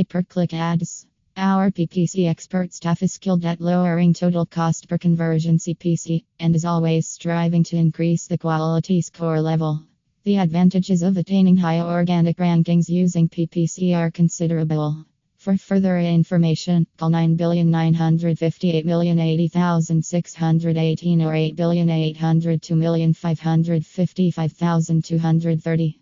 Pay per click ads. Our PPC expert staff is skilled at lowering total cost per conversion CPC and is always striving to increase the quality score level. The advantages of attaining high organic rankings using PPC are considerable. For further information, call 9,958,080,618 or 8,802,555,230.